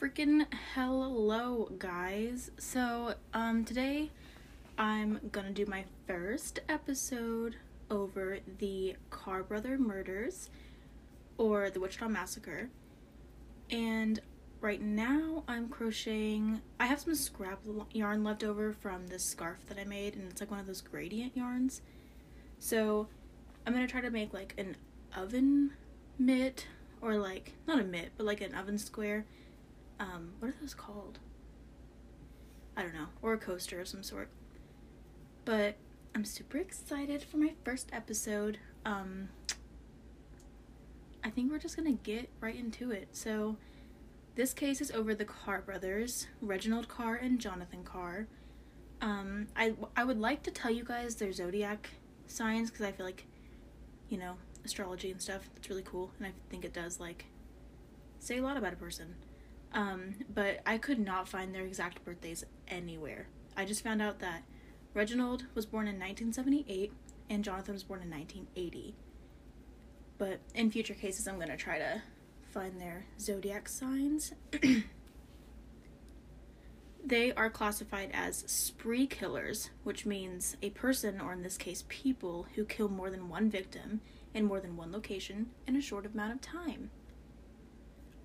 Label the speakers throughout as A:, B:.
A: freaking hello, guys. So, um, today I'm gonna do my first episode over the Carr Brother murders or the Wichita Massacre. And right now I'm crocheting. I have some scrap yarn left over from this scarf that I made, and it's like one of those gradient yarns. So, I'm gonna try to make like an oven mitt or like not a mitt, but like an oven square um, what are those called? I don't know, or a coaster of some sort. But I'm super excited for my first episode. Um, I think we're just gonna get right into it. So, this case is over the Carr brothers, Reginald Carr and Jonathan Carr. Um, I I would like to tell you guys their zodiac signs because I feel like, you know, astrology and stuff. It's really cool, and I think it does like say a lot about a person. Um, but I could not find their exact birthdays anywhere. I just found out that Reginald was born in 1978 and Jonathan was born in 1980. But in future cases, I'm going to try to find their zodiac signs. they are classified as spree killers, which means a person, or in this case, people, who kill more than one victim in more than one location in a short amount of time.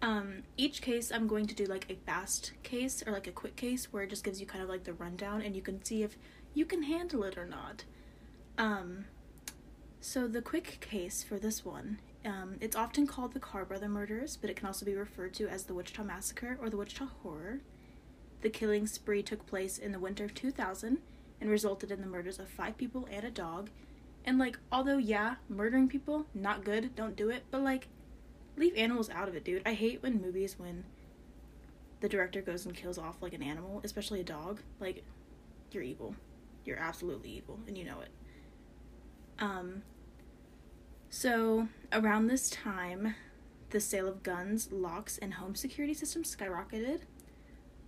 A: Um, each case I'm going to do like a fast case or like a quick case where it just gives you kind of like the rundown and you can see if you can handle it or not. Um, so the quick case for this one, um, it's often called the Carr Brother murders, but it can also be referred to as the Wichita Massacre or the Wichita Horror. The killing spree took place in the winter of 2000 and resulted in the murders of five people and a dog. And like, although yeah, murdering people not good, don't do it, but like leave animals out of it, dude. I hate when movies when the director goes and kills off like an animal, especially a dog. Like, you're evil. You're absolutely evil, and you know it. Um. So around this time, the sale of guns, locks, and home security systems skyrocketed.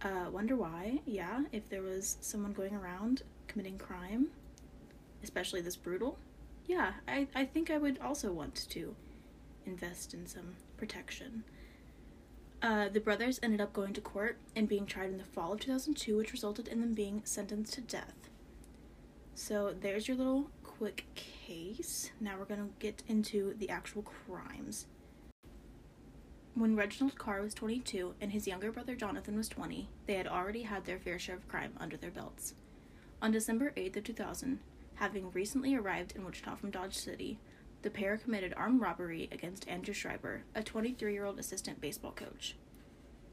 A: Uh, wonder why? Yeah, if there was someone going around committing crime, especially this brutal. Yeah, I, I think I would also want to invest in some protection. Uh, the brothers ended up going to court and being tried in the fall of 2002, which resulted in them being sentenced to death. So there's your little quick case. Now we're going to get into the actual crimes. When Reginald Carr was 22 and his younger brother Jonathan was 20, they had already had their fair share of crime under their belts. On December 8th of 2000, having recently arrived in Wichita from Dodge City, the pair committed armed robbery against Andrew Schreiber, a 23 year old assistant baseball coach.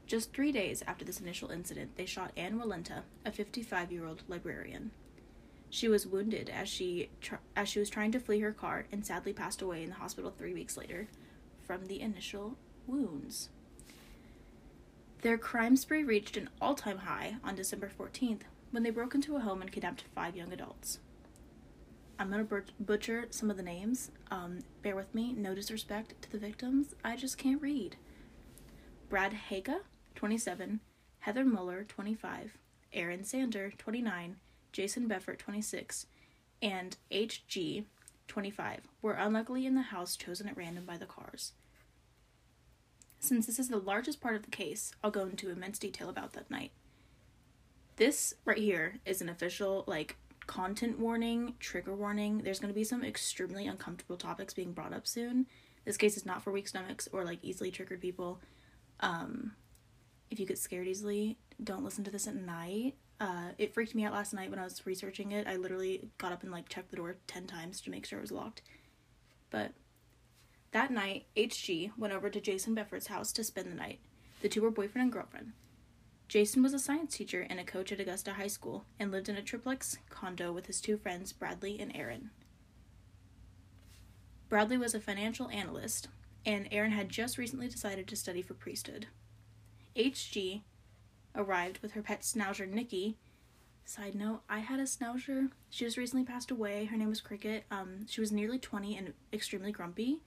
A: Just three days after this initial incident, they shot Ann Walenta, a 55 year old librarian. She was wounded as she, tr- as she was trying to flee her car and sadly passed away in the hospital three weeks later from the initial wounds. Their crime spree reached an all time high on December 14th when they broke into a home and kidnapped five young adults. I'm gonna butcher some of the names. Um, bear with me. No disrespect to the victims. I just can't read. Brad Heyka, 27. Heather Muller, 25. Aaron Sander, 29. Jason Befort, 26. And H.G., 25, were unluckily in the house chosen at random by the Carrs. Since this is the largest part of the case, I'll go into immense detail about that night. This right here is an official, like, content warning, trigger warning. There's going to be some extremely uncomfortable topics being brought up soon. This case is not for weak stomachs or like easily triggered people. Um, if you get scared easily, don't listen to this at night. Uh, it freaked me out last night when I was researching it. I literally got up and like checked the door 10 times to make sure it was locked. But that night, HG went over to Jason Befort's house to spend the night. The two were boyfriend and girlfriend. Jason was a science teacher and a coach at Augusta High School and lived in a triplex condo with his two friends, Bradley and Aaron. Bradley was a financial analyst, and Aaron had just recently decided to study for priesthood. HG arrived with her pet schnauzer, Nikki. Side note, I had a schnauzer. She just recently passed away. Her name was Cricket. Um, she was nearly 20 and extremely grumpy.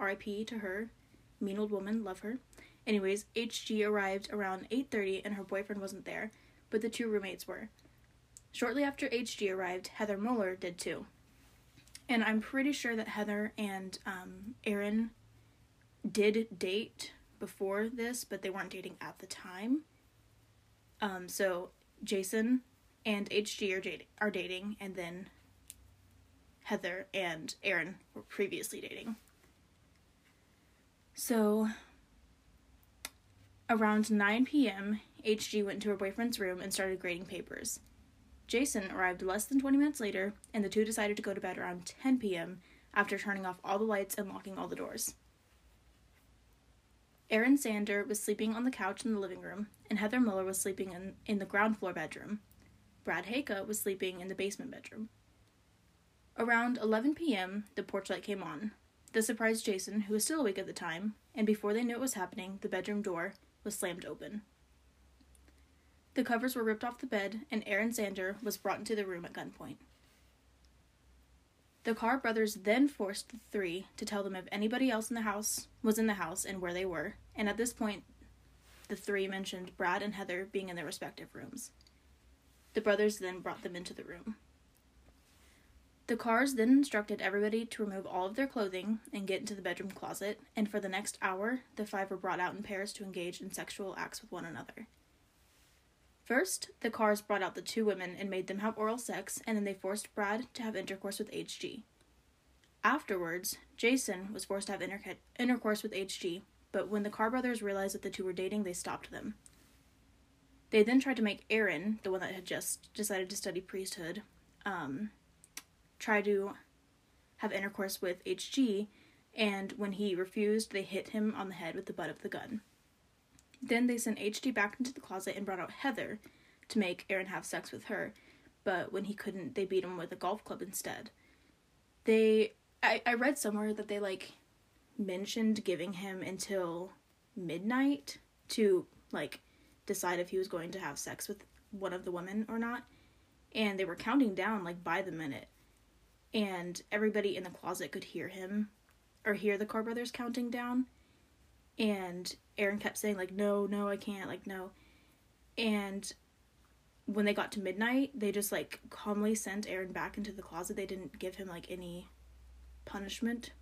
A: RIP to her. Mean old woman, love her. Anyways, HG arrived around 8:30 and her boyfriend wasn't there, but the two roommates were. Shortly after HG arrived, Heather Muller did too. And I'm pretty sure that Heather and um, Aaron did date before this, but they weren't dating at the time. Um, so Jason and HG are dating, are dating, and then Heather and Aaron were previously dating. So around 9 p.m., HG went to her boyfriend's room and started grading papers. Jason arrived less than 20 minutes later, and the two decided to go to bed around 10 p.m. after turning off all the lights and locking all the doors. Aaron Sander was sleeping on the couch in the living room, and Heather Miller was sleeping in, in the ground floor bedroom. Brad Heyka was sleeping in the basement bedroom. Around 11 p.m., the porch light came on. This surprised Jason, who was still awake at the time, and before they knew what was happening, the bedroom door was slammed open. The covers were ripped off the bed, and Aaron Sander was brought into the room at gunpoint. The Carr brothers then forced the three to tell them if anybody else in the house was in the house and where they were, and at this point, the three mentioned Brad and Heather being in their respective rooms. The brothers then brought them into the room. The Carrs then instructed everybody to remove all of their clothing and get into the bedroom closet, and for the next hour, the five were brought out in pairs to engage in sexual acts with one another. First, the Carrs brought out the two women and made them have oral sex, and then they forced Brad to have intercourse with HG. Afterwards, Jason was forced to have inter- intercourse with HG, but when the Carr brothers realized that the two were dating, they stopped them. They then tried to make Aaron, the one that had just decided to study priesthood, um, try to have intercourse with HG, and when he refused, they hit him on the head with the butt of the gun. Then they sent HG back into the closet and brought out Heather to make Aaron have sex with her, but when he couldn't, they beat him with a golf club instead. They, I, I read somewhere that they like mentioned giving him until midnight to like decide if he was going to have sex with one of the women or not. And they were counting down like by the minute. And everybody in the closet could hear him or hear the Carr brothers counting down. And Aaron kept saying like no, no, I can't, like no. And when they got to midnight, they just like calmly sent Aaron back into the closet. They didn't give him like any punishment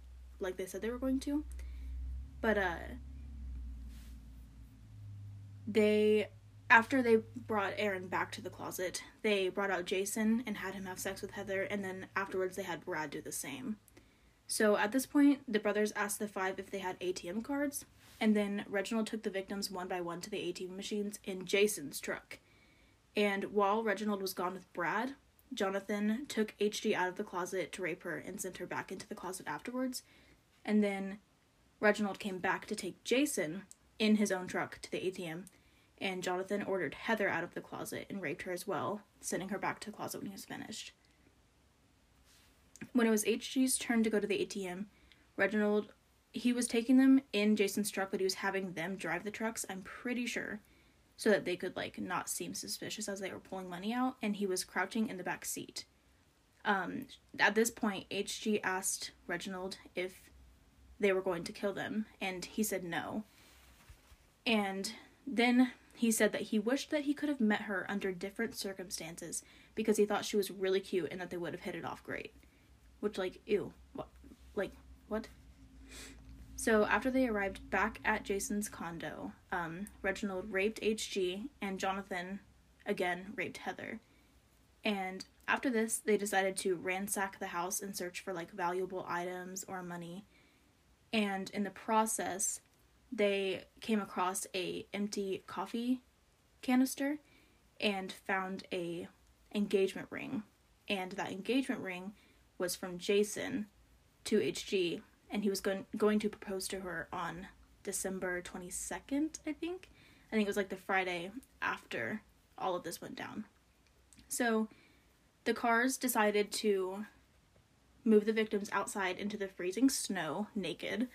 A: like they said they were going to. But uh they after they brought Aaron back to the closet, they brought out Jason and had him have sex with Heather and then afterwards they had Brad do the same. So at this point, the brothers asked the five if they had ATM cards, and then Reginald took the victims one by one to the ATM machines in Jason's truck. And while Reginald was gone with Brad, Jonathan took HG out of the closet to rape her and sent her back into the closet afterwards. And then Reginald came back to take Jason in his own truck to the ATM, and Jonathan ordered Heather out of the closet and raped her as well, sending her back to the closet when he was finished. When it was HG's turn to go to the ATM, Reginald he was taking them in Jason's truck, but he was having them drive the trucks, I'm pretty sure, so that they could like not seem suspicious as they were pulling money out, and he was crouching in the back seat. Um, at this point, HG asked Reginald if they were going to kill them, and he said no. And then he said that he wished that he could have met her under different circumstances because he thought she was really cute and that they would have hit it off great. Which, like, ew. What? Like, what? So after they arrived back at Jason's condo, um, Reginald raped HG and Jonathan again raped Heather. And after this, they decided to ransack the house and search for like valuable items or money. And in the process, they came across a empty coffee canister and found a engagement ring. And that engagement ring was from Jason to HG and he was going going to propose to her on December 22nd, I think. I think it was like the Friday after all of this went down. So the Carrs decided to move the victims outside into the freezing snow naked.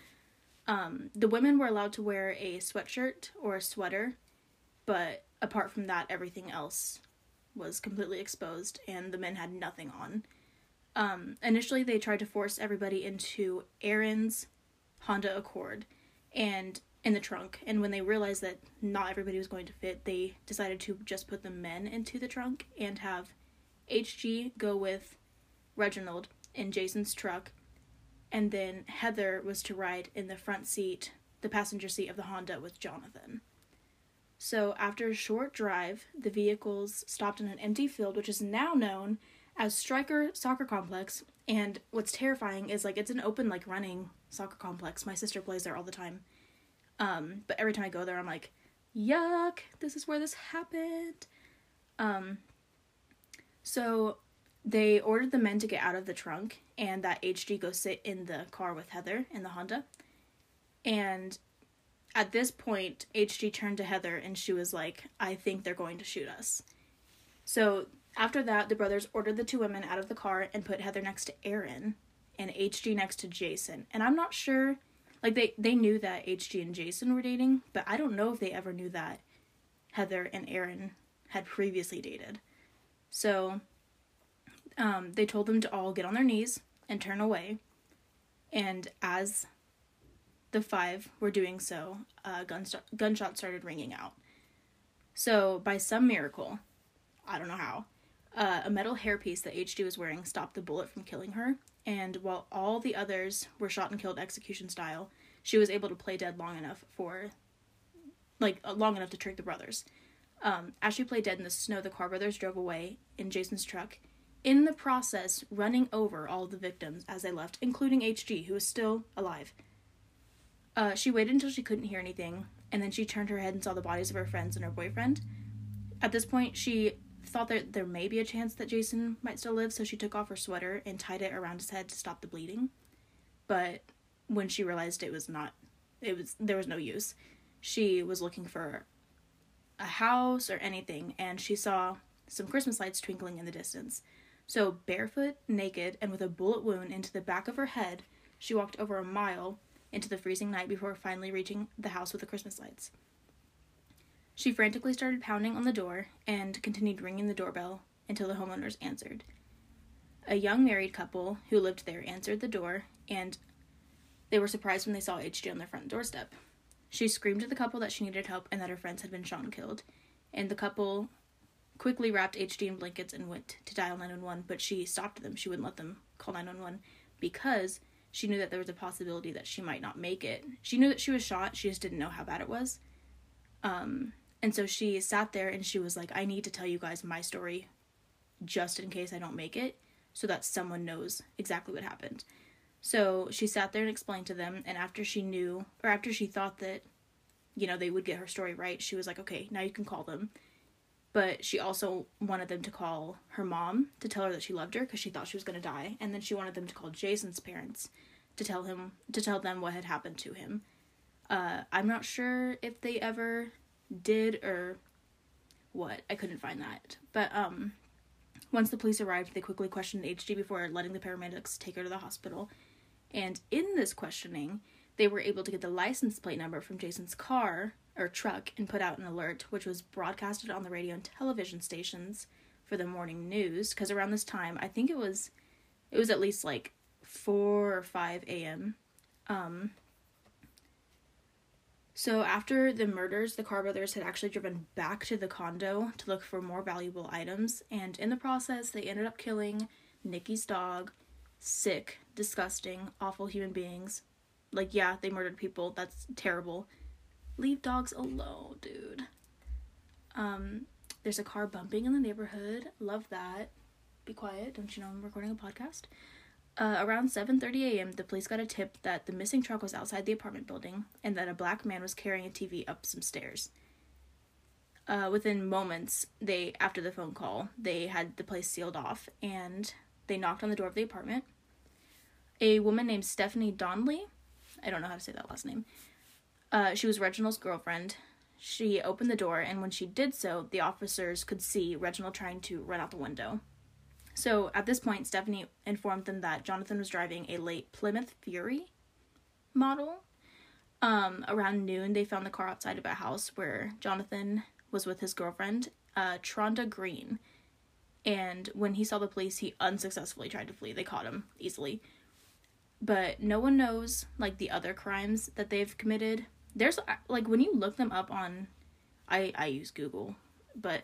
A: Um, the women were allowed to wear a sweatshirt or a sweater, but apart from that, everything else was completely exposed, and the men had nothing on. Um, initially, they tried to force everybody into Aaron's Honda Accord and in the trunk. And when they realized that not everybody was going to fit, they decided to just put the men into the trunk and have HG go with Reginald in Jason's truck. And then Heather was to ride in the front seat, the passenger seat of the Honda with Jonathan. So, after a short drive, the vehicles stopped in an empty field, which is now known as Stryker Soccer Complex. And what's terrifying is like it's an open, like running soccer complex. My sister plays there all the time. Um, but every time I go there, I'm like, yuck, this is where this happened. Um, so they ordered the men to get out of the trunk and that HG go sit in the car with Heather in the Honda. And at this point, HG turned to Heather and she was like, I think they're going to shoot us. So after that, the brothers ordered the two women out of the car and put Heather next to Aaron and HG next to Jason. And I'm not sure like they they knew that HG and Jason were dating, but I don't know if they ever knew that Heather and Aaron had previously dated. So um, they told them to all get on their knees and turn away. And as the five were doing so, uh, gun gunshots started ringing out. So, by some miracle, I don't know how, uh, a metal hairpiece that HG was wearing stopped the bullet from killing her. And while all the others were shot and killed execution style, she was able to play dead long enough for, like, uh, long enough to trick the brothers. Um, as she played dead in the snow, the Carr brothers drove away in Jason's truck, in the process running over all the victims as they left, including HG, who was still alive. Uh, she waited until she couldn't hear anything, and then she turned her head and saw the bodies of her friends and her boyfriend. At this point, she thought that there may be a chance that Jason might still live, so she took off her sweater and tied it around his head to stop the bleeding. But when she realized it was not, it was there was no use. She was looking for a house or anything, and she saw some Christmas lights twinkling in the distance. So, barefoot, naked, and with a bullet wound into the back of her head, she walked over a mile into the freezing night before finally reaching the house with the Christmas lights. She frantically started pounding on the door and continued ringing the doorbell until the homeowners answered. A young married couple who lived there answered the door, and they were surprised when they saw HG on their front doorstep. She screamed to the couple that she needed help and that her friends had been shot and killed, and the couple quickly wrapped HG in blankets and went to dial 911, but she stopped them. She wouldn't let them call 911 because she knew that there was a possibility that she might not make it. She knew that she was shot, she just didn't know how bad it was. Um, and so she sat there and she was like, I need to tell you guys my story just in case I don't make it so that someone knows exactly what happened. So she sat there and explained to them, and after she knew, or after she thought that, you know, they would get her story right, she was like, okay, now you can call them but she also wanted them to call her mom to tell her that she loved her because she thought she was going to die and then she wanted them to call jason's parents to tell him to tell them what had happened to him. Uh, i'm not sure if they ever did or what. I couldn't find that. But um once the police arrived they quickly questioned hg before letting the paramedics take her to the hospital. And in this questioning they were able to get the license plate number from jason's car or truck and put out an alert, which was broadcasted on the radio and television stations for the morning news. Because around this time, I think it was, it was at least like four or five a.m. Um, so after the murders, the Carr brothers had actually driven back to the condo to look for more valuable items, and in the process, they ended up killing Nikki's dog. Sick, disgusting, awful human beings. Like, yeah, they murdered people. That's terrible Leave dogs alone, dude. Um, there's a car bumping in the neighborhood. Love that. Be quiet. Don't you know I'm recording a podcast? Uh, around 7:30 a.m., the police got a tip that the missing truck was outside the apartment building and that a black man was carrying a TV up some stairs. Uh, within moments, they after the phone call, they had the place sealed off and they knocked on the door of the apartment. A woman named Stephanie Donnelly, I don't know how to say that last name, uh, she was Reginald's girlfriend. She opened the door, and when she did so, the officers could see Reginald trying to run out the window. So at this point, Stephanie informed them that Jonathan was driving a late Plymouth Fury model. Um, around noon, they found the car outside of a house where Jonathan was with his girlfriend, uh, Tronda Green. And when he saw the police, he unsuccessfully tried to flee. They caught him easily. But no one knows, like, the other crimes that they've committed there's uh, like when you look them up on I I use Google, but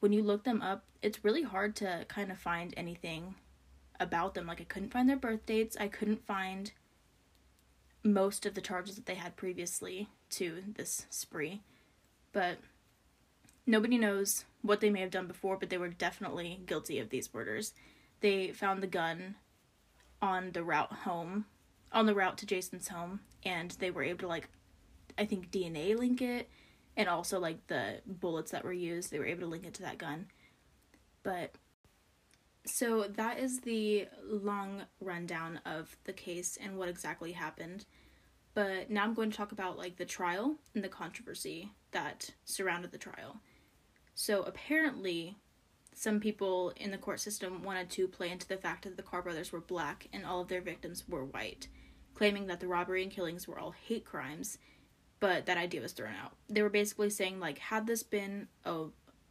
A: when you look them up, it's really hard to kind of find anything about them. Like I couldn't find their birth dates. I couldn't find most of the charges that they had previously to this spree. But nobody knows what they may have done before, but they were definitely guilty of these murders. They found the gun on the route home, on the route to Jason's home, and they were able to like I think DNA link it and also like the bullets that were used, they were able to link it to that gun. But so that is the long rundown of the case and what exactly happened. But now I'm going to talk about like the trial and the controversy that surrounded the trial. So apparently some people in the court system wanted to play into the fact that the Carr brothers were black and all of their victims were white, claiming that the robbery and killings were all hate crimes, but that idea was thrown out. They were basically saying like had this been a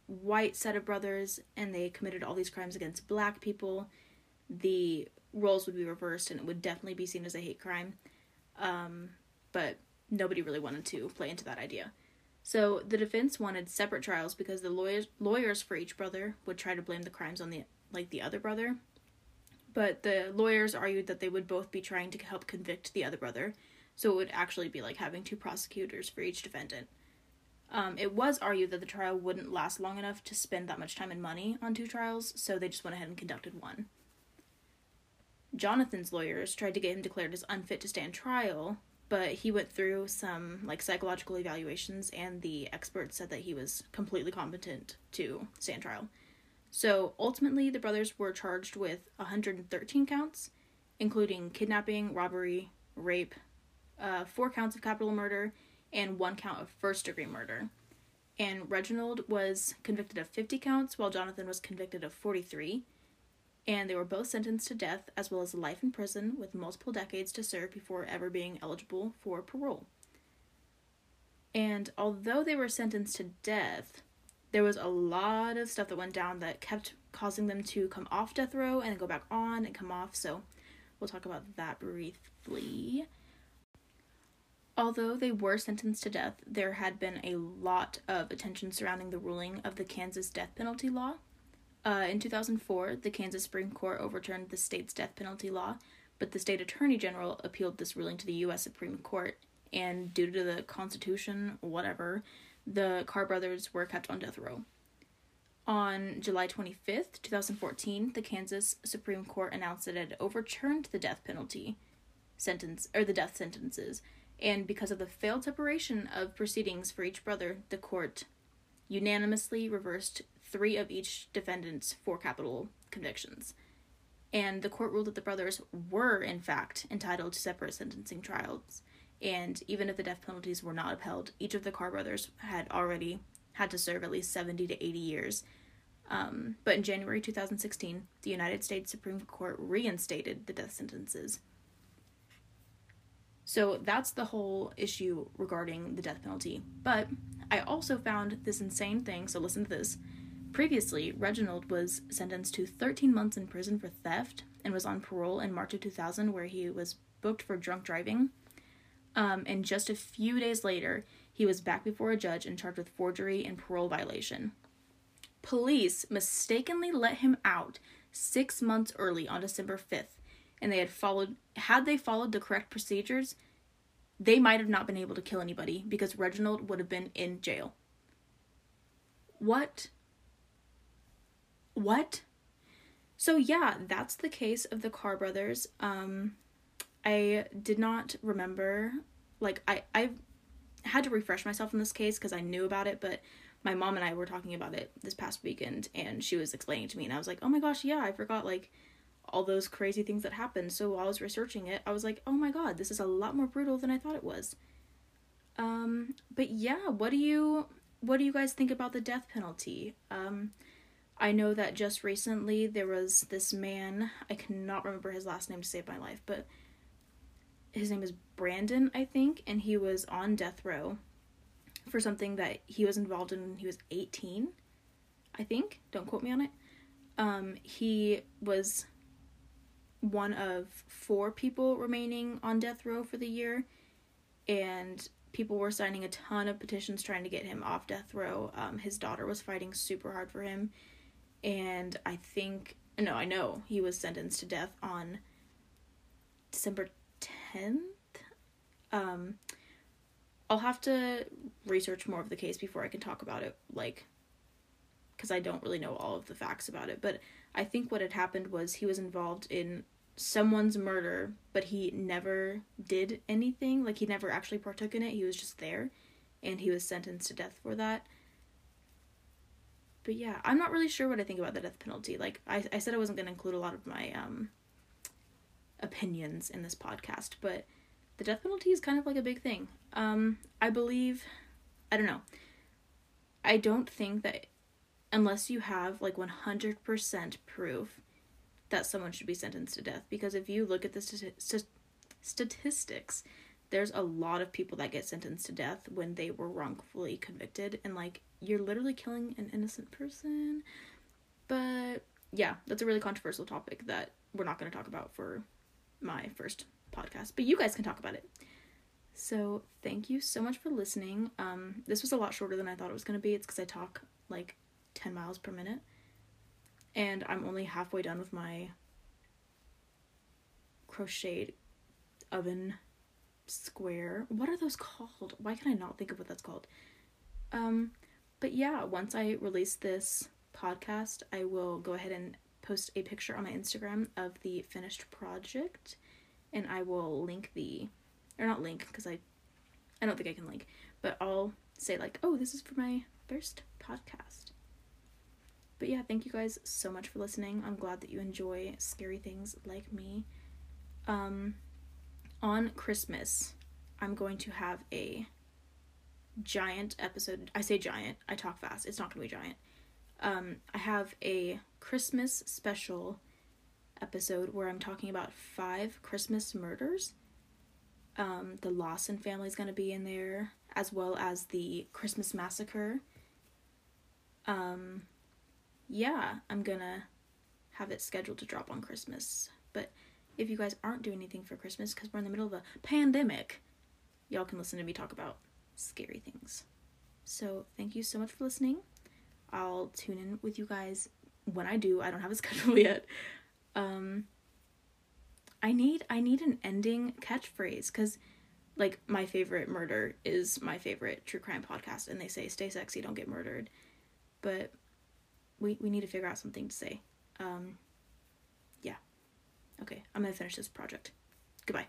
A: white set of brothers and they committed all these crimes against black people, the roles would be reversed and it would definitely be seen as a hate crime. Um, but nobody really wanted to play into that idea. So the defense wanted separate trials because the lawyers lawyers for each brother would try to blame the crimes on the like the other brother. But the lawyers argued that they would both be trying to help convict the other brother, so it would actually be like having two prosecutors for each defendant. Um, it was argued that the trial wouldn't last long enough to spend that much time and money on two trials, so they just went ahead and conducted one. Jonathan's lawyers tried to get him declared as unfit to stand trial, but he went through some like psychological evaluations and the experts said that he was completely competent to stand trial. So ultimately the brothers were charged with 113 counts, including kidnapping, robbery, rape, uh, four counts of capital murder, and one count of first degree murder. And Reginald was convicted of 50 counts, while Jonathan was convicted of 43. And they were both sentenced to death, as well as life in prison, with multiple decades to serve before ever being eligible for parole. And although they were sentenced to death, there was a lot of stuff that went down that kept causing them to come off death row and go back on and come off. So we'll talk about that briefly. Although they were sentenced to death, there had been a lot of attention surrounding the ruling of the Kansas death penalty law. Uh, in 2004, the Kansas Supreme Court overturned the state's death penalty law, but the state attorney general appealed this ruling to the U.S. Supreme Court, and due to the Constitution, whatever, the Carr brothers were kept on death row. On July 25th, 2014, the Kansas Supreme Court announced that it had overturned the death penalty sentence or the death sentences and because of the failed separation of proceedings for each brother, the court unanimously reversed three of each defendant's four capital convictions. And the court ruled that the brothers were, in fact, entitled to separate sentencing trials. And even if the death penalties were not upheld, each of the Carr brothers had already had to serve at least 70 to 80 years. Um, but in January 2016, the United States Supreme Court reinstated the death sentences so that's the whole issue regarding the death penalty. But I also found this insane thing, so listen to this. Previously, Reginald was sentenced to 13 months in prison for theft and was on parole in March of 2000, where he was booked for drunk driving. Um, and just a few days later, he was back before a judge and charged with forgery and parole violation. Police mistakenly let him out six months early on December 5th and they had followed had they followed the correct procedures they might have not been able to kill anybody because Reginald would have been in jail. What? What? So yeah, that's the case of the Carr brothers. Um I did not remember like I I had to refresh myself in this case because I knew about it, but my mom and I were talking about it this past weekend and she was explaining to me and I was like, "Oh my gosh, yeah, I forgot like all those crazy things that happened. So while I was researching it, I was like, oh my god, this is a lot more brutal than I thought it was. Um, but yeah, what do you what do you guys think about the death penalty? Um, I know that just recently there was this man, I cannot remember his last name to save my life, but his name is Brandon, I think, and he was on death row for something that he was involved in when he was 18, I think. Don't quote me on it. Um, he was one of four people remaining on death row for the year, and people were signing a ton of petitions trying to get him off death row. Um, his daughter was fighting super hard for him, and I think no, I know he was sentenced to death on December tenth, Um, I'll have to research more of the case before I can talk about it, like, because I don't really know all of the facts about it. But I think what had happened was he was involved in someone's murder, but he never did anything. Like, he never actually partook in it. He was just there, and he was sentenced to death for that. But yeah, I'm not really sure what I think about the death penalty. Like, I, I said I wasn't going to include a lot of my um, opinions in this podcast, but the death penalty is kind of like a big thing. Um, I believe, I don't know. I don't think that unless you have like 100% proof that someone should be sentenced to death, because if you look at the st- statistics, there's a lot of people that get sentenced to death when they were wrongfully convicted, and like you're literally killing an innocent person. But yeah, that's a really controversial topic that we're not going to talk about for my first podcast, but you guys can talk about it. So, thank you so much for listening. Um, this was a lot shorter than I thought it was going to be. It's because I talk like 10 miles per minute, and I'm only halfway done with my crocheted oven square. What are those called? Why can I not think of what that's called? Um, but yeah, once I release this podcast, I will go ahead and post a picture on my Instagram of the finished project and I will link the or not link because I I don't think I can link, but I'll say like, "Oh, this is for my first podcast." But yeah, thank you guys so much for listening. I'm glad that you enjoy scary things like me. Um on Christmas, I'm going to have a giant episode. I say giant, I talk fast. It's not going to be giant. Um I have a Christmas special episode where I'm talking about five Christmas murders. Um, the Lawson family is going to be in there, as well as the Christmas massacre. Um, yeah, I'm gonna have it scheduled to drop on Christmas. But if you guys aren't doing anything for Christmas because we're in the middle of a pandemic, y'all can listen to me talk about scary things. So, thank you so much for listening. I'll tune in with you guys when I do. I don't have a schedule yet um I need I need an ending catchphrase cuz like my favorite murder is my favorite true crime podcast and they say stay sexy don't get murdered but we we need to figure out something to say. Um yeah. Okay i'm gonna finish this project. Goodbye